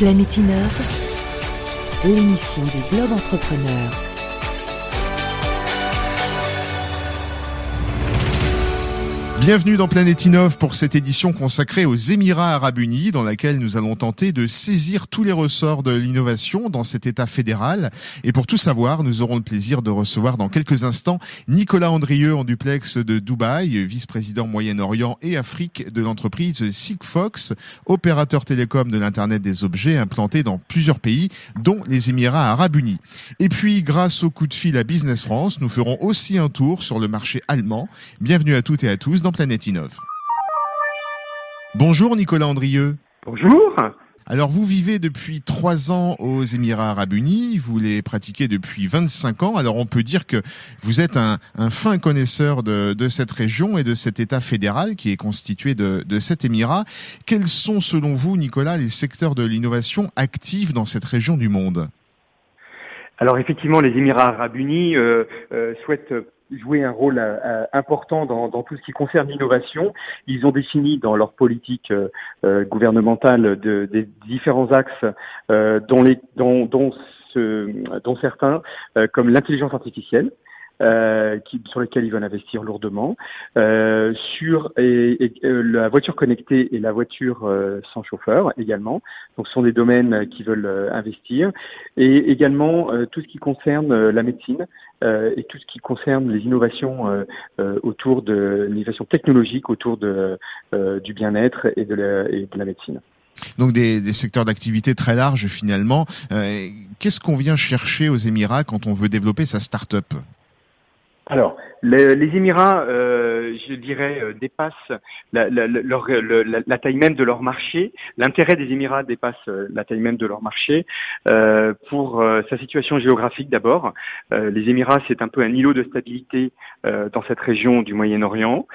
Planète l'émission des Globes Entrepreneurs. Bienvenue dans Planète Innov pour cette édition consacrée aux Émirats Arabes Unis dans laquelle nous allons tenter de saisir tous les ressorts de l'innovation dans cet État fédéral. Et pour tout savoir, nous aurons le plaisir de recevoir dans quelques instants Nicolas Andrieux en duplex de Dubaï, vice-président Moyen-Orient et Afrique de l'entreprise Sigfox, opérateur télécom de l'Internet des objets implanté dans plusieurs pays, dont les Émirats Arabes Unis. Et puis, grâce au coup de fil à Business France, nous ferons aussi un tour sur le marché allemand. Bienvenue à toutes et à tous Planète Innove. Bonjour Nicolas Andrieux. Bonjour. Alors vous vivez depuis trois ans aux Émirats Arabes Unis, vous les pratiquez depuis 25 ans, alors on peut dire que vous êtes un, fin connaisseur de, cette région et de cet État fédéral qui est constitué de, de cet Émirat. Quels sont selon vous, Nicolas, les secteurs de l'innovation actifs dans cette région du monde? Alors effectivement, les Émirats arabes unis euh, euh, souhaitent jouer un rôle euh, important dans, tout ce qui concerne l'innovation. Ils ont défini dans leur politique gouvernementale de, des différents axes dont certains comme l'intelligence artificielle, euh, qui, sur lesquels ils veulent investir lourdement, euh, sur et, euh, la voiture connectée et la voiture euh, sans chauffeur également. Donc, ce sont des domaines qui veulent investir, et également tout ce qui concerne la médecine et tout ce qui concerne les innovations autour de l'innovation technologique autour de du bien-être et et de la médecine. Donc des, des secteurs d'activité très larges finalement. Qu'est-ce qu'on vient chercher aux Émirats quand on veut développer sa start-up? Alors, les Émirats, euh, je dirais, euh, dépassent la, la, leur, la, taille même de leur marché. L'intérêt des Émirats dépasse euh, la taille même de leur marché euh, pour euh, sa situation géographique d'abord. les Émirats, c'est un peu un îlot de stabilité dans cette région du Moyen-Orient.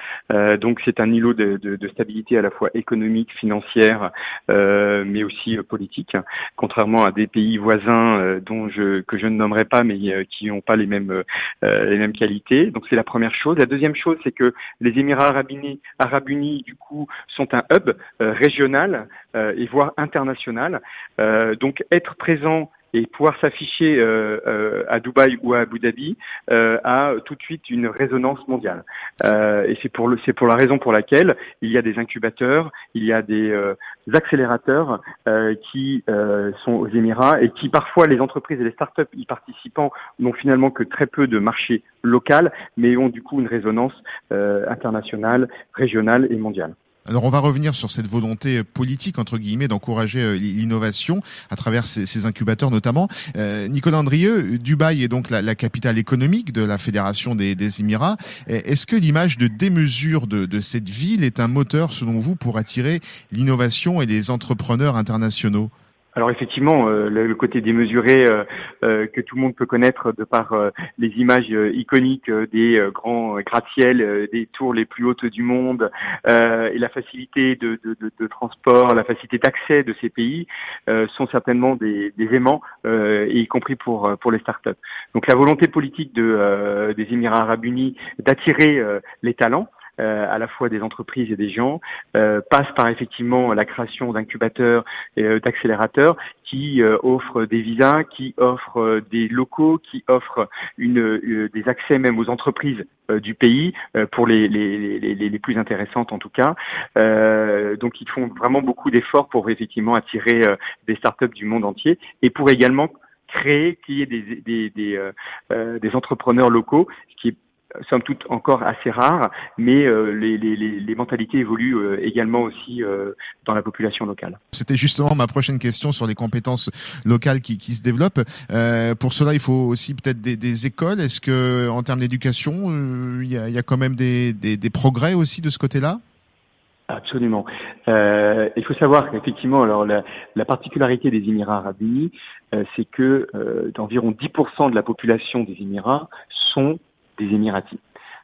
donc, c'est un îlot de, de, de, stabilité à la fois économique, financière, mais aussi politique, contrairement à des pays voisins dont je, que je ne nommerai pas, mais qui n'ont pas les mêmes les mêmes qualités. Donc, c'est la première chose. La deuxième chose, c'est que les Émirats arabes unis, du coup, sont un hub euh, régional euh, et voire international. Euh, donc, être présent et pouvoir s'afficher euh, euh, à Dubaï ou à Abu Dhabi euh, a tout de suite une résonance mondiale. et c'est pour le, c'est pour la raison pour laquelle il y a des incubateurs, il y a des, accélérateurs qui sont aux Émirats et qui parfois les entreprises et les startups y participant n'ont finalement que très peu de marché local, mais ont du coup une résonance internationale, régionale et mondiale. Alors on va revenir sur cette volonté politique entre guillemets d'encourager euh, l'innovation à travers ces, incubateurs notamment. Euh, Nicolas Andrieux, Dubaï est donc la, capitale économique de la Fédération des, Émirats. Est-ce que l'image de démesure de cette ville est un moteur selon vous pour attirer l'innovation et les entrepreneurs internationaux? Alors effectivement, euh, le, côté démesuré euh, euh, que tout le monde peut connaître de par les images iconiques des grands gratte-ciel, des tours les plus hautes du monde, et la facilité de, transport, la facilité d'accès de ces pays sont certainement des, des aimants, y compris pour pour les startups. Donc la volonté politique de, des Émirats Arabes Unis d'attirer les talents. Euh, à la fois des entreprises et des gens, euh, passe par effectivement la création d'incubateurs et euh, d'accélérateurs qui offrent des visas, qui offrent des locaux, qui offrent une, des accès même aux entreprises du pays pour les, les, les, les, plus intéressantes en tout cas. donc ils font vraiment beaucoup d'efforts pour effectivement attirer des startups du monde entier et pour également créer qu'il y ait des, des, des, des entrepreneurs locaux, ce qui est somme toute encore assez rare, mais euh, les, les, les, mentalités évoluent euh, également aussi euh, dans la population locale. C'était justement ma prochaine question sur les compétences locales qui, qui se développent. pour cela, il faut aussi peut-être des, des, écoles. Est-ce que, en termes d'éducation, il y a, y, a, quand même des, des, des progrès aussi de ce côté-là? Absolument. Euh, il faut savoir qu'effectivement, alors la, la, particularité des Émirats arabes unis, c'est que d'environ 10% de la population des Émirats sont des Émiratis.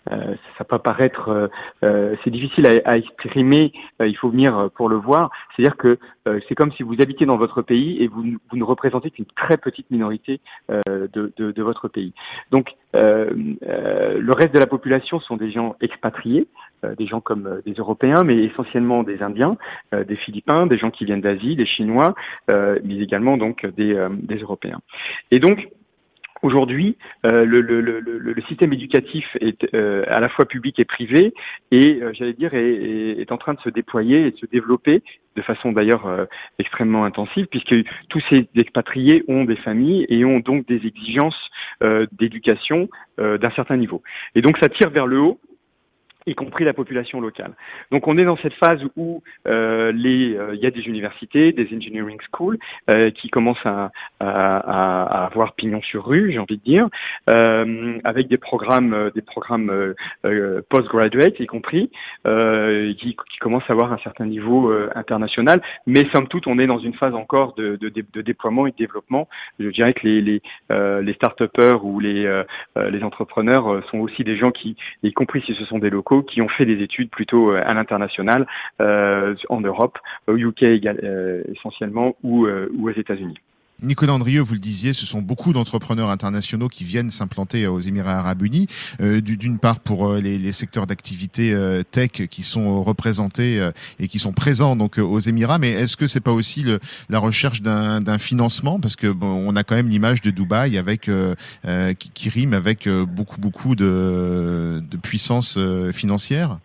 ça peut paraître, c'est difficile à, à exprimer. il faut venir pour le voir. C'est-à-dire que c'est comme si vous habitiez dans votre pays et vous, vous ne représentez qu'une très petite minorité de, de, de, votre pays. Donc le reste de la population sont des gens expatriés, des gens comme des Européens, mais essentiellement des Indiens, des Philippins, des gens qui viennent d'Asie, des Chinois, mais également donc des, des Européens. Et donc Aujourd'hui, euh, le, le, le, le, système éducatif est euh, à la fois public et privé, et euh, j'allais dire est, est, en train de se déployer et de se développer de façon d'ailleurs extrêmement intensive, puisque tous ces expatriés ont des familles et ont donc des exigences d'éducation d'un certain niveau. Et donc ça tire vers le haut y compris la population locale. Donc on est dans cette phase où euh, euh, il y a des universités, des engineering schools euh, qui commencent à, à, à, avoir pignon sur rue, j'ai envie de dire, euh, avec des programmes, des programmes postgraduate y compris, qui, qui, commencent à avoir un certain niveau international. Mais somme toute, on est dans une phase encore de, de, de déploiement et de développement. Je dirais que les les, les start-upers ou les les entrepreneurs sont aussi des gens qui, y compris si ce sont des locaux qui ont fait des études plutôt euh, à l'international, euh, en Europe, au UK euh, essentiellement, ou, ou aux États-Unis. Nicolas Andrieux, vous le disiez, ce sont beaucoup d'entrepreneurs internationaux qui viennent s'implanter aux Émirats Arabes Unis. D'une part pour les, secteurs d'activité tech qui sont représentés et qui sont présents donc aux Émirats, mais est-ce que c'est pas aussi le, la recherche d'un financement? Parce que bon, on a quand même l'image de Dubaï avec qui, qui, rime avec beaucoup beaucoup de, de puissance financière.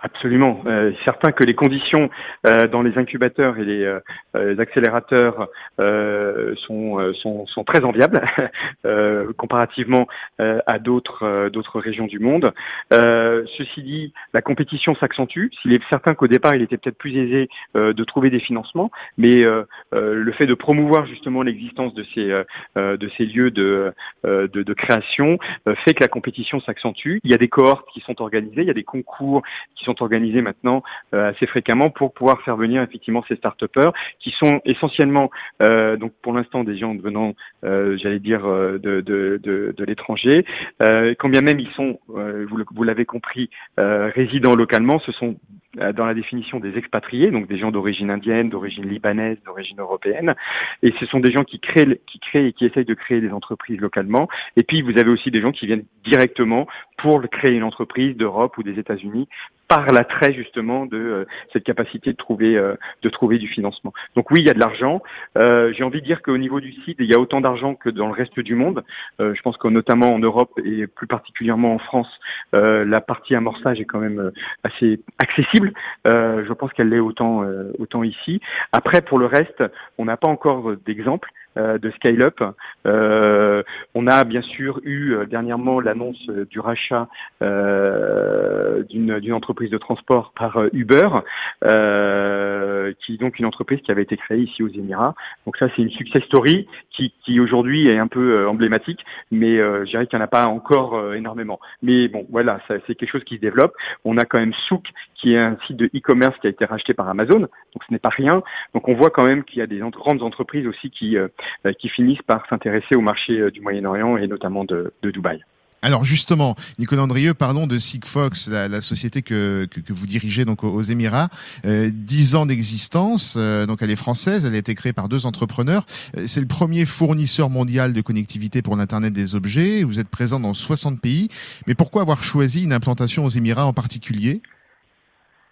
Absolument. Euh, certain que les conditions euh, dans les incubateurs et les, euh, accélérateurs euh, sont, sont, sont, très enviables comparativement à d'autres d'autres régions du monde. ceci dit, la compétition s'accentue. S'il est certain qu'au départ, il était peut-être plus aisé de trouver des financements, mais le fait de promouvoir justement l'existence de ces de ces lieux de, de, création fait que la compétition s'accentue. Il y a des cohortes qui sont organisées, il y a des concours qui sont organisés maintenant euh, assez fréquemment pour pouvoir faire venir effectivement ces start-upers qui sont essentiellement euh, donc pour l'instant des gens venant euh, j'allais dire de, de, l'étranger quand bien même ils sont vous, l'avez compris résidents localement ce sont dans la définition des expatriés, donc des gens d'origine indienne, d'origine libanaise, d'origine européenne. Et ce sont des gens qui créent, qui créent et qui essayent de créer des entreprises localement. Et puis vous avez aussi des gens qui viennent directement pour créer une entreprise d'Europe ou des États-Unis par l'attrait justement de euh, cette capacité de trouver euh, de trouver du financement. Donc oui, il y a de l'argent. Euh, J'ai envie de dire qu'au niveau du site, il y a autant d'argent que dans le reste du monde. Euh, je pense que notamment en Europe et plus particulièrement en France, la partie amorçage est quand même assez accessible. je pense qu'elle l'est autant autant ici. Après, pour le reste, on n'a pas encore d'exemple. Euh, de scale-up. Euh, on a bien sûr eu euh, dernièrement l'annonce du rachat d'une entreprise de transport par Uber, qui est donc une entreprise qui avait été créée ici aux Émirats. Donc ça, c'est une success story qui, qui aujourd'hui est un peu emblématique, mais je dirais qu'il n'y en a pas encore énormément. Mais bon, voilà, c'est quelque chose qui se développe. On a quand même Souk, qui est un site de e-commerce qui a été racheté par Amazon, donc ce n'est pas rien. Donc on voit quand même qu'il y a des grandes entreprises aussi qui euh, qui finissent par s'intéresser au marché euh, du Moyen-Orient et notamment de, de Dubaï. Alors justement, Nicolas Andrieux, parlons de Sigfox, la, la société que, que, que, vous dirigez donc aux Émirats. Euh, dix ans d'existence, euh, donc elle est française, elle a été créée par deux entrepreneurs. C'est le premier fournisseur mondial de connectivité pour l'Internet des objets. Vous êtes présent dans 60 pays. Mais pourquoi avoir choisi une implantation aux Émirats en particulier?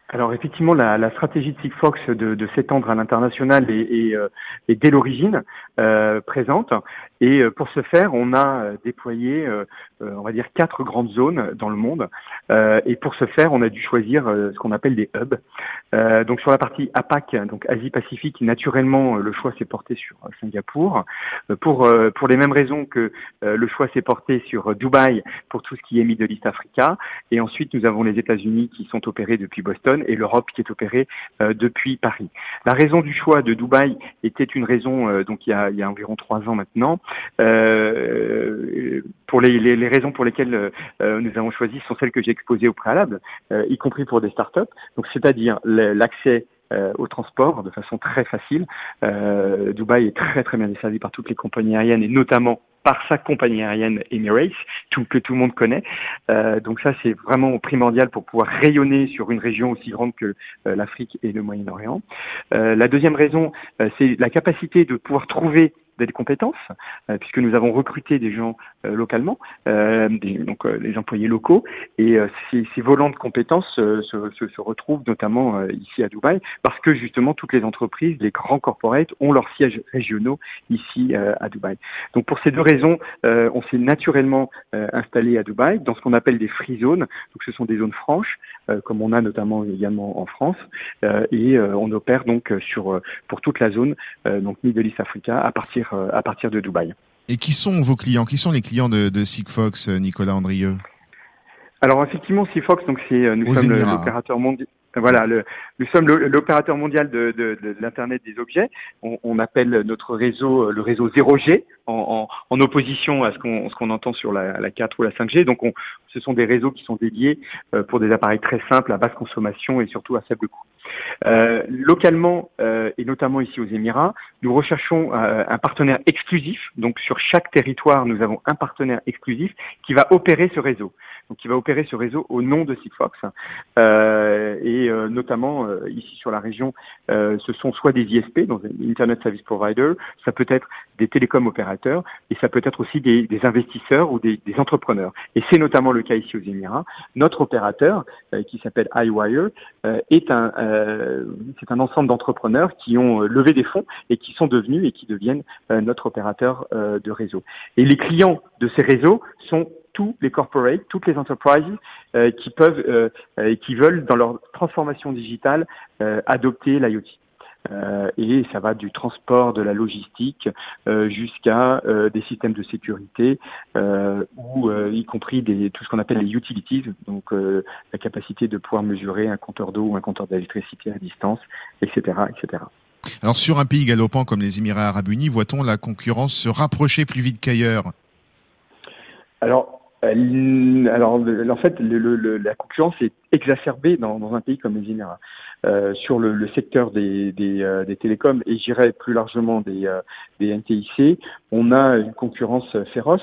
Alors effectivement, la, la, stratégie de Sigfox de, de s'étendre à l'international est, est, euh, est, dès l'origine euh, présente. Et euh, pour ce faire, on a euh, déployé, euh, on va dire, quatre grandes zones dans le monde. et pour ce faire, on a dû choisir ce qu'on appelle des hubs. donc sur la partie APAC, donc Asie-Pacifique, naturellement, le choix s'est porté sur Singapour. pour pour les mêmes raisons que le choix s'est porté sur Dubaï pour tout ce qui est Middle East Africa. Et ensuite, nous avons les États-Unis qui sont opérés depuis Boston et l'Europe qui est opérée depuis Paris. La raison du choix de Dubaï était une raison, donc il y a, il y a environ trois ans maintenant, euh, pour les, les, les, raisons pour lesquelles euh, nous avons choisi sont celles que j'ai exposées au préalable, euh, y compris pour des startups. Donc, c'est-à-dire l'accès au transport de façon très facile. Dubaï est très très bien desservi par toutes les compagnies aériennes et notamment par sa compagnie aérienne Emirates, tout, que tout le monde connaît. Euh, donc ça, c'est vraiment primordial pour pouvoir rayonner sur une région aussi grande que euh, l'Afrique et le Moyen-Orient. Euh, la deuxième raison, c'est la capacité de pouvoir trouver des compétences, euh, puisque nous avons recruté des gens euh, localement, euh, des, donc les employés locaux, et ces, ces, volants de compétences se, se, se, retrouvent notamment ici à Dubaï, parce que justement toutes les entreprises, les grands corporates ont leurs sièges régionaux ici à Dubaï. Donc pour ces deux raisons, on s'est naturellement installé à Dubaï dans ce qu'on appelle des free zones. Donc ce sont des zones franches, comme on a notamment également en France, et on opère donc sur pour toute la zone, donc Middle East Africa, à partir euh, à partir de Dubaï. Et qui sont vos clients? Qui sont les clients de, de Sigfox, euh, Nicolas Andrieux? Alors effectivement, Sigfox, donc c'est euh, nous sommes l'opérateur mondial. Voilà, le, nous sommes l'opérateur mondial de, de, de l'Internet des objets. On, on, appelle notre réseau le réseau 0G, en, en, en opposition à ce qu'on entend sur la, la 4 ou la 5G. Donc, on, ce sont des réseaux qui sont dédiés pour des appareils très simples, à basse consommation et surtout à faible coût. Euh, localement, euh, et notamment ici aux Émirats, nous recherchons euh, un partenaire exclusif. Donc sur chaque territoire, nous avons un partenaire exclusif qui va opérer ce réseau. Donc qui va opérer ce réseau au nom de Sigfox. et notamment ici sur la région, ce sont soit des ISP, donc Internet Service Provider, ça peut être des télécoms opérateurs, et ça peut être aussi des, des investisseurs ou des, des entrepreneurs. Et c'est notamment le cas ici aux Émirats. Notre opérateur, qui s'appelle iWire, est un euh, c'est un ensemble d'entrepreneurs qui ont euh, levé des fonds et qui sont devenus et qui deviennent euh, notre opérateur de réseau. Et les clients de ces réseaux sont tous les corporates, toutes les entreprises qui peuvent et qui veulent dans leur transformation digitale adopter l'IoT. Euh, et ça va du transport, de la logistique, euh, jusqu'à euh, des systèmes de sécurité, ou y compris des, tout ce qu'on appelle les utilities, donc la capacité de pouvoir mesurer un compteur d'eau ou un compteur d'électricité à distance, etc., etc. Alors sur un pays galopant comme les Émirats Arabes Unis, voit-on la concurrence se rapprocher plus vite qu'ailleurs? Alors alors, en fait, le, la concurrence est exacerbée dans, dans, un pays comme les Émirats. Euh, sur le, le, secteur des, des, euh, des télécoms et j'irais plus largement des, euh, des NTIC, on a une concurrence féroce,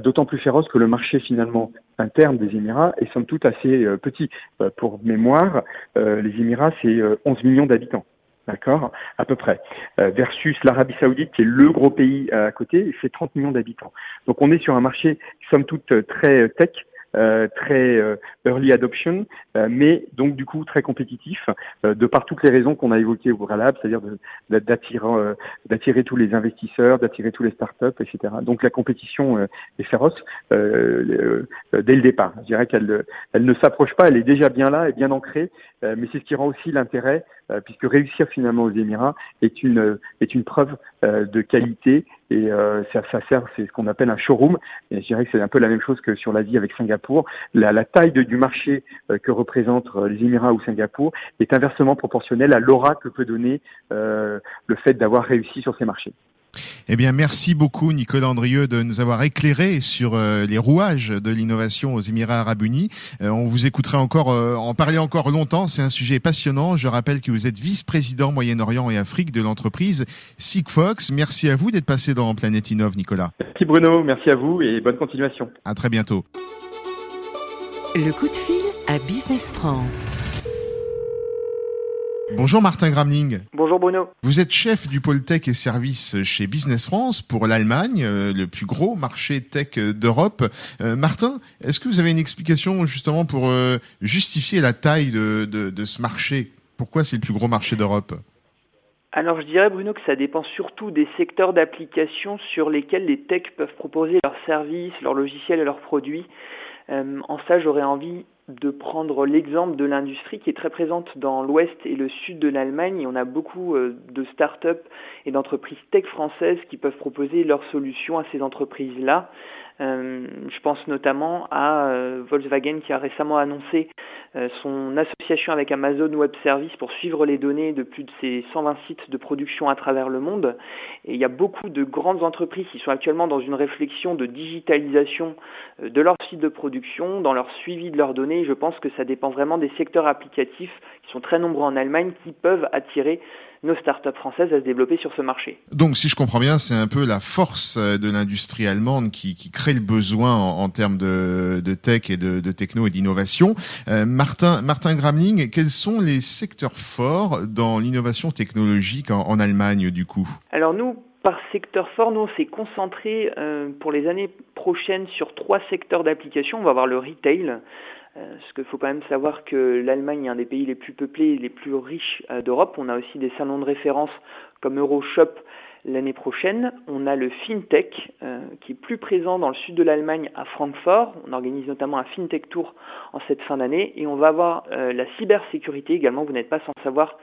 d'autant plus féroce que le marché finalement interne des Émirats est somme toute assez petit. pour mémoire, les Émirats, c'est 11 millions d'habitants. D'accord À peu près. versus l'Arabie Saoudite, qui est le gros pays à côté, c'est 30 millions d'habitants. Donc on est sur un marché, somme toute, très tech, euh, très euh, early adoption, euh, mais donc du coup très compétitif, de par toutes les raisons qu'on a évoquées au préalable, c'est-à-dire d'attirer d'attirer tous les investisseurs, d'attirer tous les startups, etc. Donc la compétition est féroce dès le départ. Je dirais qu'elle elle ne s'approche pas, elle est déjà bien là, et bien ancrée, mais c'est ce qui rend aussi l'intérêt, puisque réussir finalement aux Émirats est une est une preuve de qualité et ça, ça sert, c'est ce qu'on appelle un showroom. Et je dirais que c'est un peu la même chose que sur l'Asie avec Singapour pour la, taille du marché euh, que représentent euh, les Émirats ou Singapour est inversement proportionnelle à l'aura que peut donner euh, le fait d'avoir réussi sur ces marchés. Eh bien, merci beaucoup, Nicolas Andrieux, de nous avoir éclairé sur les rouages de l'innovation aux Émirats Arabes Unis. on vous écoutera encore en parler encore longtemps. C'est un sujet passionnant. Je rappelle que vous êtes vice-président Moyen-Orient et Afrique de l'entreprise Sigfox. Merci à vous d'être passé dans Planète Innov, Nicolas. Merci Bruno. Merci à vous et bonne continuation. À très bientôt. Le coup de fil à Business France. Bonjour Martin Gramling. Bonjour Bruno. Vous êtes chef du pôle tech et services chez Business France pour l'Allemagne, euh, le plus gros marché tech d'Europe. Euh, Martin, est-ce que vous avez une explication justement pour euh, justifier la taille de, de, de ce marché? Pourquoi c'est le plus gros marché d'Europe? Alors je dirais Bruno que ça dépend surtout des secteurs d'application sur lesquels les techs peuvent proposer leurs services, leurs logiciels et leurs produits. Euh, en ça, j'aurais envie de prendre l'exemple de l'industrie qui est très présente dans l'ouest et le sud de l'Allemagne on a beaucoup euh, de start-up et d'entreprises tech françaises qui peuvent proposer leurs solutions à ces entreprises-là. Euh, je pense notamment à euh, Volkswagen qui a récemment annoncé euh, son association avec Amazon Web Services pour suivre les données de plus de ses 120 sites de production à travers le monde. Et il y a beaucoup de grandes entreprises qui sont actuellement dans une réflexion de digitalisation de leurs sites de production, dans leur suivi de leurs données. Je pense que ça dépend vraiment des secteurs applicatifs qui sont très nombreux en Allemagne qui peuvent attirer nos startups françaises à se développer sur ce marché. Donc, si je comprends bien, c'est un peu la force de l'industrie allemande qui, qui, crée le besoin en, en termes de, de, tech et de, de techno et d'innovation. Euh, Martin, Martin Gramling, quels sont les secteurs forts dans l'innovation technologique en, en Allemagne, du coup? Alors nous, par secteur fort, nous, on s'est concentré euh, pour les années prochaines sur trois secteurs d'application. On va avoir le retail, euh, parce qu'il faut quand même savoir que l'Allemagne est un des pays les plus peuplés et les plus riches euh, d'Europe. On a aussi des salons de référence comme Euroshop l'année prochaine. On a le FinTech, euh, qui est plus présent dans le sud de l'Allemagne, à Francfort. On organise notamment un FinTech Tour en cette fin d'année. Et on va avoir euh, la cybersécurité également. Vous n'êtes pas sans savoir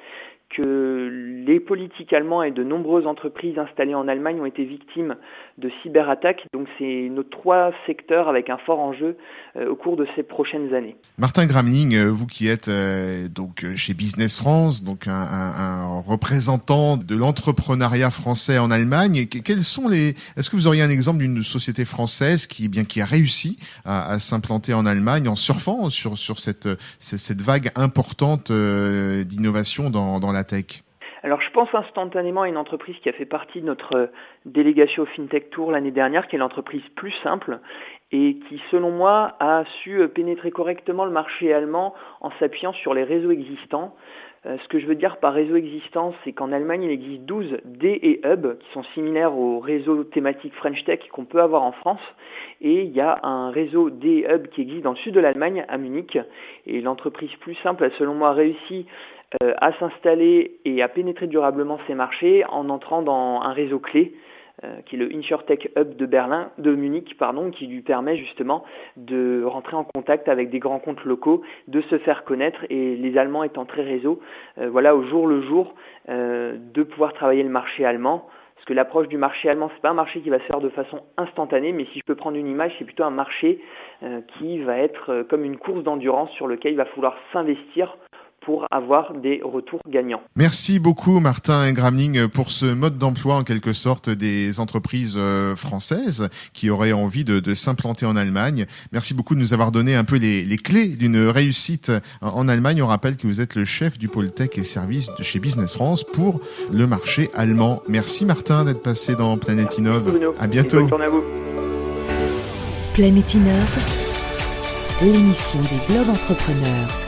que les politiques allemands et de nombreuses entreprises installées en Allemagne ont été victimes de cyberattaques. Donc c'est nos trois secteurs avec un fort enjeu euh, au cours de ces prochaines années. Martin Gramling, euh, vous qui êtes euh, donc chez Business France, donc un, représentant de l'entrepreneuriat français en Allemagne, quels sont les Est-ce que vous auriez un exemple d'une société française qui eh bien qui a réussi à, à s'implanter en Allemagne en surfant sur sur cette cette vague importante d'innovation dans dans la alors je pense instantanément à une entreprise qui a fait partie de notre délégation au FinTech Tour l'année dernière, qui est l'entreprise plus simple et qui, selon moi, a su pénétrer correctement le marché allemand en s'appuyant sur les réseaux existants. Euh, ce que je veux dire par réseau existant, c'est qu'en Allemagne, il existe 12 D et Hub qui sont similaires au réseau thématique French Tech qu'on peut avoir en France. Et il y a un réseau D Hub qui existe dans le sud de l'Allemagne, à Munich. Et l'entreprise plus simple a, selon moi, réussi euh, à s'installer et à pénétrer durablement ces marchés en entrant dans un réseau clé euh, qui est le InsurTech Hub de Berlin, de Munich, pardon, qui lui permet justement de rentrer en contact avec des grands comptes locaux, de se faire connaître et les Allemands étant très réseau, euh, voilà au jour le jour de pouvoir travailler le marché allemand. Parce que l'approche du marché allemand, c'est pas un marché qui va se faire de façon instantanée, mais si je peux prendre une image, c'est plutôt un marché qui va être comme une course d'endurance sur lequel il va falloir s'investir pour avoir des retours gagnants. Merci beaucoup Martin Gramling pour ce mode d'emploi en quelque sorte des entreprises euh, françaises qui auraient envie de, de s'implanter en Allemagne. Merci beaucoup de nous avoir donné un peu les, les clés d'une réussite en Allemagne. On rappelle que vous êtes le chef du pôle tech et services de chez Business France pour le marché allemand. Merci Martin d'être passé dans Planète Innove. À bientôt. Bonne à vous. Planète Innove, l'émission des Globes Entrepreneurs.